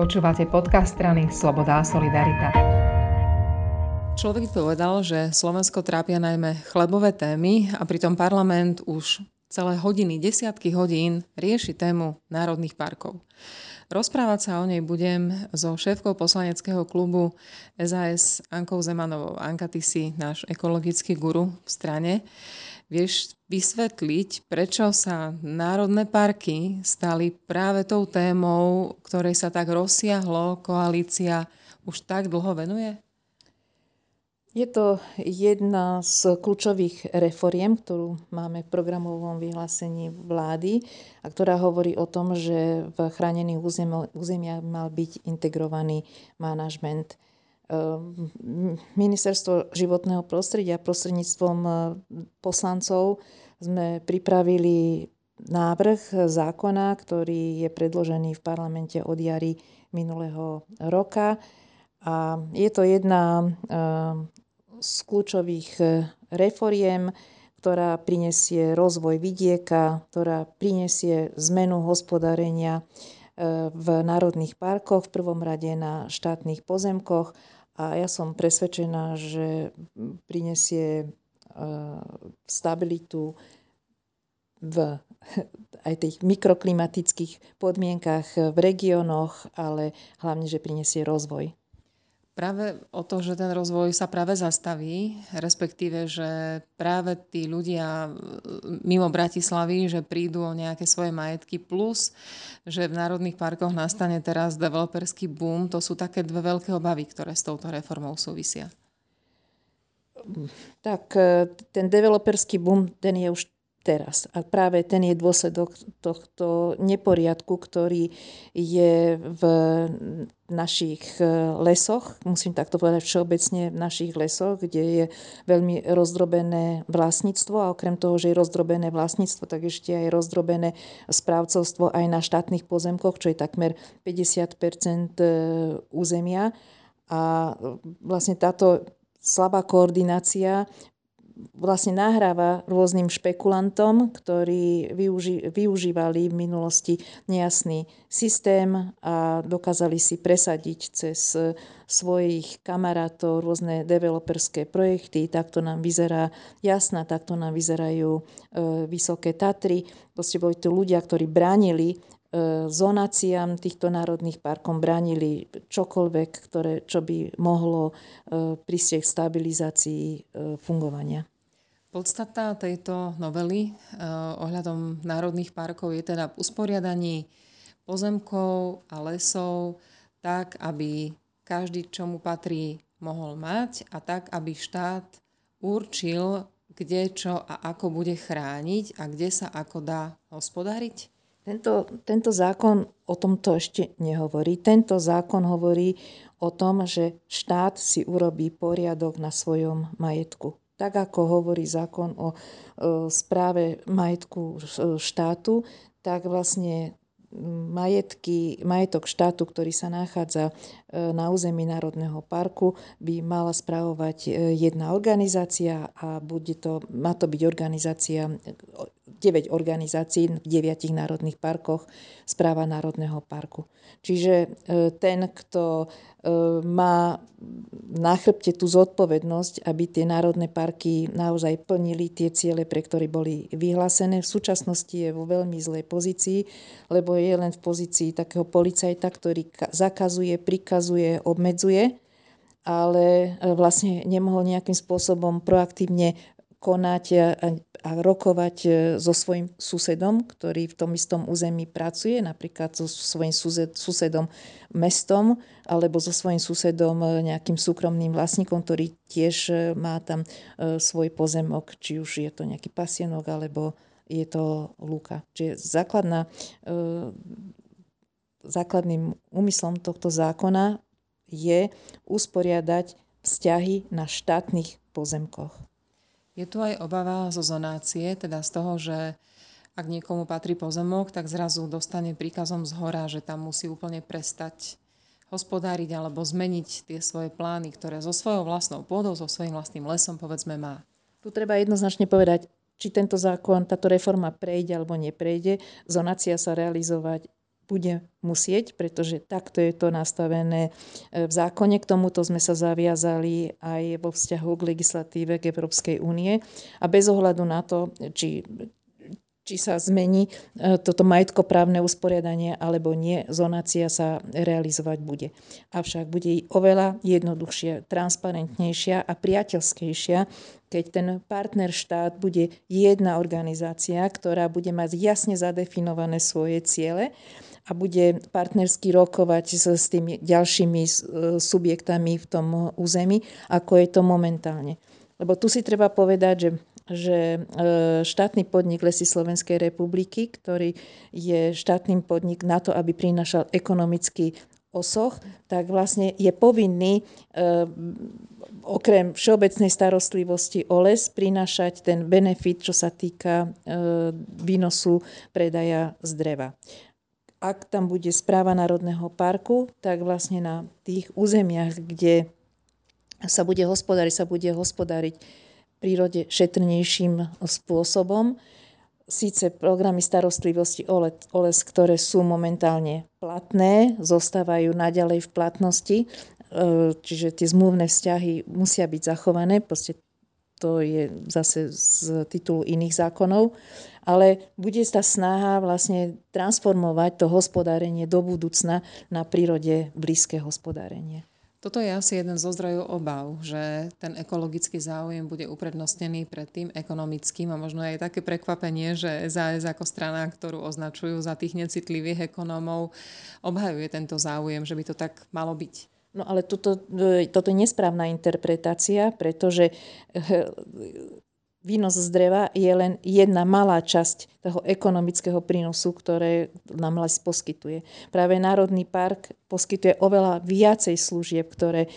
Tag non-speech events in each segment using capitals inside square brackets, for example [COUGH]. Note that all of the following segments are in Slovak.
Počúvate podcast strany Sloboda a Solidarita. Človek povedal, že Slovensko trápia najmä chlebové témy a pritom parlament už celé hodiny, desiatky hodín rieši tému národných parkov. Rozprávať sa o nej budem so šéfkou poslaneckého klubu SAS Ankou Zemanovou. Anka, ty si náš ekologický guru v strane. Vieš vysvetliť, prečo sa národné parky stali práve tou témou, ktorej sa tak rozsiahlo koalícia už tak dlho venuje? Je to jedna z kľúčových reforiem, ktorú máme v programovom vyhlásení vlády a ktorá hovorí o tom, že v chránených územiach mal byť integrovaný manažment. Ehm, Ministerstvo životného prostredia prostredníctvom e, poslancov sme pripravili návrh zákona, ktorý je predložený v parlamente od jary minulého roka. A je to jedna e, z kľúčových e, reforiem, ktorá prinesie rozvoj vidieka, ktorá prinesie zmenu hospodárenia v národných parkoch, v prvom rade na štátnych pozemkoch. A ja som presvedčená, že prinesie stabilitu v [LAUGHS] aj tých mikroklimatických podmienkach v regiónoch, ale hlavne, že prinesie rozvoj práve o to, že ten rozvoj sa práve zastaví, respektíve, že práve tí ľudia mimo Bratislavy, že prídu o nejaké svoje majetky, plus, že v národných parkoch nastane teraz developerský boom, to sú také dve veľké obavy, ktoré s touto reformou súvisia. Tak e, ten developerský boom, ten je už teraz. A práve ten je dôsledok tohto neporiadku, ktorý je v našich e, lesoch, musím takto povedať všeobecne v našich lesoch, kde je veľmi rozdrobené vlastníctvo a okrem toho, že je rozdrobené vlastníctvo, tak ešte aj rozdrobené správcovstvo aj na štátnych pozemkoch, čo je takmer 50 e, územia. A vlastne táto slabá koordinácia vlastne nahráva rôznym špekulantom, ktorí využi- využívali v minulosti nejasný systém a dokázali si presadiť cez svojich kamarátov rôzne developerské projekty. Takto nám vyzerá Jasná, takto nám vyzerajú e, Vysoké Tatry. Proste boli to ľudia, ktorí bránili zonáciám týchto národných parkom bránili čokoľvek, ktoré, čo by mohlo e, pristieť k stabilizácii e, fungovania. Podstata tejto novely eh, ohľadom národných parkov je teda v usporiadaní pozemkov a lesov tak, aby každý, čo mu patrí, mohol mať a tak, aby štát určil, kde čo a ako bude chrániť a kde sa ako dá hospodáriť? Tento, tento zákon o tomto ešte nehovorí. Tento zákon hovorí o tom, že štát si urobí poriadok na svojom majetku tak ako hovorí zákon o správe majetku štátu, tak vlastne majetky, majetok štátu, ktorý sa nachádza e, na území Národného parku, by mala správovať e, jedna organizácia a bude to, má to byť organizácia 9 organizácií v 9 národných parkoch správa Národného parku. Čiže e, ten, kto e, má na chrbte tú zodpovednosť, aby tie národné parky naozaj plnili tie ciele, pre ktoré boli vyhlásené. V súčasnosti je vo veľmi zlej pozícii, lebo je len v pozícii takého policajta, ktorý zakazuje, prikazuje, obmedzuje ale e, vlastne nemohol nejakým spôsobom proaktívne konať a rokovať e, so svojím susedom, ktorý v tom istom území pracuje, napríklad so svojím susedom mestom alebo so svojím susedom e, nejakým súkromným vlastníkom, ktorý tiež e, má tam svoj pozemok, či už je to nejaký pasienok alebo je to lúka. Čiže základná, základným úmyslom tohto zákona je usporiadať vzťahy na štátnych pozemkoch. Je tu aj obava zo zonácie, teda z toho, že ak niekomu patrí pozemok, tak zrazu dostane príkazom z hora, že tam musí úplne prestať hospodáriť alebo zmeniť tie svoje plány, ktoré so svojou vlastnou pôdou, so svojím vlastným lesom povedzme má. Tu treba jednoznačne povedať, či tento zákon, táto reforma prejde alebo neprejde. Zonácia sa realizovať bude musieť, pretože takto je to nastavené v zákone. K tomuto sme sa zaviazali aj vo vzťahu k legislatíve k Európskej únie a bez ohľadu na to, či či sa zmení e, toto majetkoprávne usporiadanie alebo nie, zonácia sa realizovať bude. Avšak bude oveľa jednoduchšia, transparentnejšia a priateľskejšia, keď ten partner štát bude jedna organizácia, ktorá bude mať jasne zadefinované svoje ciele a bude partnersky rokovať s, s tými ďalšími e, subjektami v tom území, ako je to momentálne. Lebo tu si treba povedať, že že e, štátny podnik Lesy Slovenskej republiky, ktorý je štátnym podnik na to, aby prinašal ekonomický osoch, tak vlastne je povinný e, okrem všeobecnej starostlivosti o les prinášať ten benefit, čo sa týka e, výnosu predaja z dreva. Ak tam bude správa Národného parku, tak vlastne na tých územiach, kde sa bude hospodáriť, sa bude hospodáriť prírode šetrnejším spôsobom. Síce programy starostlivosti o ktoré sú momentálne platné, zostávajú naďalej v platnosti, e, čiže tie zmluvné vzťahy musia byť zachované, proste to je zase z titulu iných zákonov, ale bude tá snaha vlastne transformovať to hospodárenie do budúcna na prírode blízke hospodárenie. Toto je asi jeden zo zdrojov obav, že ten ekologický záujem bude uprednostnený pred tým ekonomickým a možno aj také prekvapenie, že SAS ako strana, ktorú označujú za tých necitlivých ekonómov, obhajuje tento záujem, že by to tak malo byť. No ale toto, toto je nesprávna interpretácia, pretože výnos z dreva je len jedna malá časť toho ekonomického prínosu, ktoré nám les poskytuje. Práve Národný park poskytuje oveľa viacej služieb, ktoré e,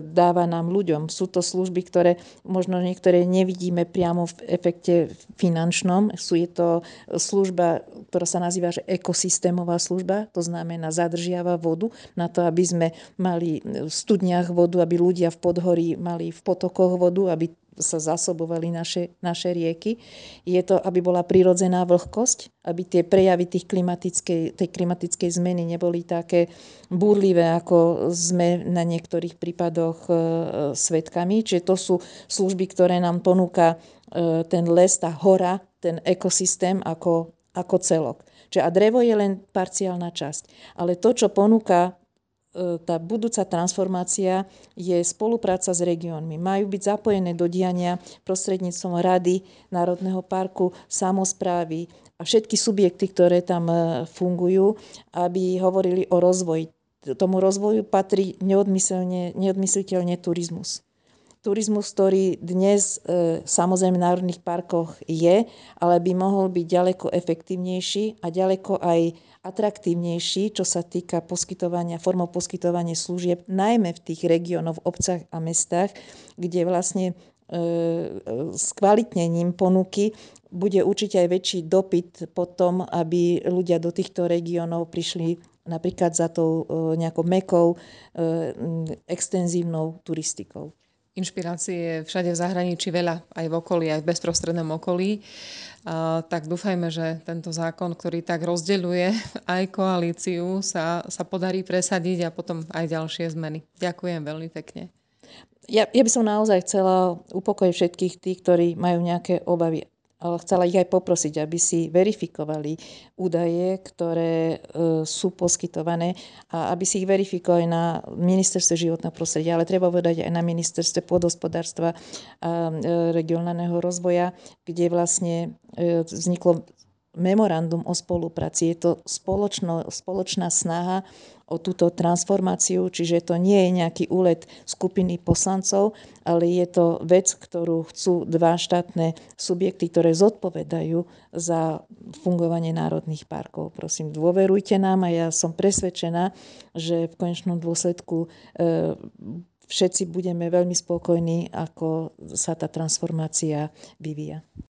dáva nám ľuďom. Sú to služby, ktoré možno niektoré nevidíme priamo v efekte finančnom. Sú je to služba, ktorá sa nazýva že ekosystémová služba, to znamená zadržiava vodu na to, aby sme mali v studniach vodu, aby ľudia v podhorí mali v potokoch vodu, aby sa zasobovali naše, naše rieky. Je to, aby bola prirodzená vlhkosť, aby tie prejavy tých klimatickej, tej klimatickej zmeny neboli také búrlivé, ako sme na niektorých prípadoch e, svetkami. Čiže to sú služby, ktoré nám ponúka e, ten les, tá hora, ten ekosystém ako, ako celok. Čiže a drevo je len parciálna časť. Ale to, čo ponúka tá budúca transformácia je spolupráca s regiónmi. Majú byť zapojené do diania prostredníctvom Rady Národného parku, samozprávy a všetky subjekty, ktoré tam e, fungujú, aby hovorili o rozvoji. Tomu rozvoju patrí neodmysliteľne turizmus turizmus, ktorý dnes e, samozrejme v národných parkoch je, ale by mohol byť ďaleko efektívnejší a ďaleko aj atraktívnejší, čo sa týka poskytovania, formou poskytovania služieb, najmä v tých regiónoch, obcach a mestách, kde vlastne e, s kvalitnením ponuky bude určite aj väčší dopyt potom, aby ľudia do týchto regiónov prišli napríklad za tou e, nejakou mekou, e, extenzívnou turistikou. Inšpirácie je všade v zahraničí veľa, aj v okolí, aj v bezprostrednom okolí. Uh, tak dúfajme, že tento zákon, ktorý tak rozdeľuje [LAUGHS] aj koalíciu, sa, sa podarí presadiť a potom aj ďalšie zmeny. Ďakujem veľmi pekne. Ja, ja by som naozaj chcela upokojiť všetkých tých, ktorí majú nejaké obavy chcela ich aj poprosiť, aby si verifikovali údaje, ktoré e, sú poskytované a aby si ich verifikovali na ministerstve životného prostredia, ale treba povedať aj na ministerstve podhospodárstva a e, regionálneho rozvoja, kde vlastne e, vzniklo memorandum o spolupráci. Je to spoločno, spoločná snaha o túto transformáciu, čiže to nie je nejaký úlet skupiny poslancov, ale je to vec, ktorú chcú dva štátne subjekty, ktoré zodpovedajú za fungovanie národných parkov. Prosím, dôverujte nám a ja som presvedčená, že v konečnom dôsledku e, všetci budeme veľmi spokojní, ako sa tá transformácia vyvíja.